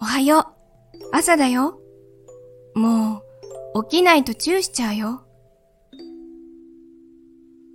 おはよう。朝だよ。もう、起きないとチューしちゃうよ。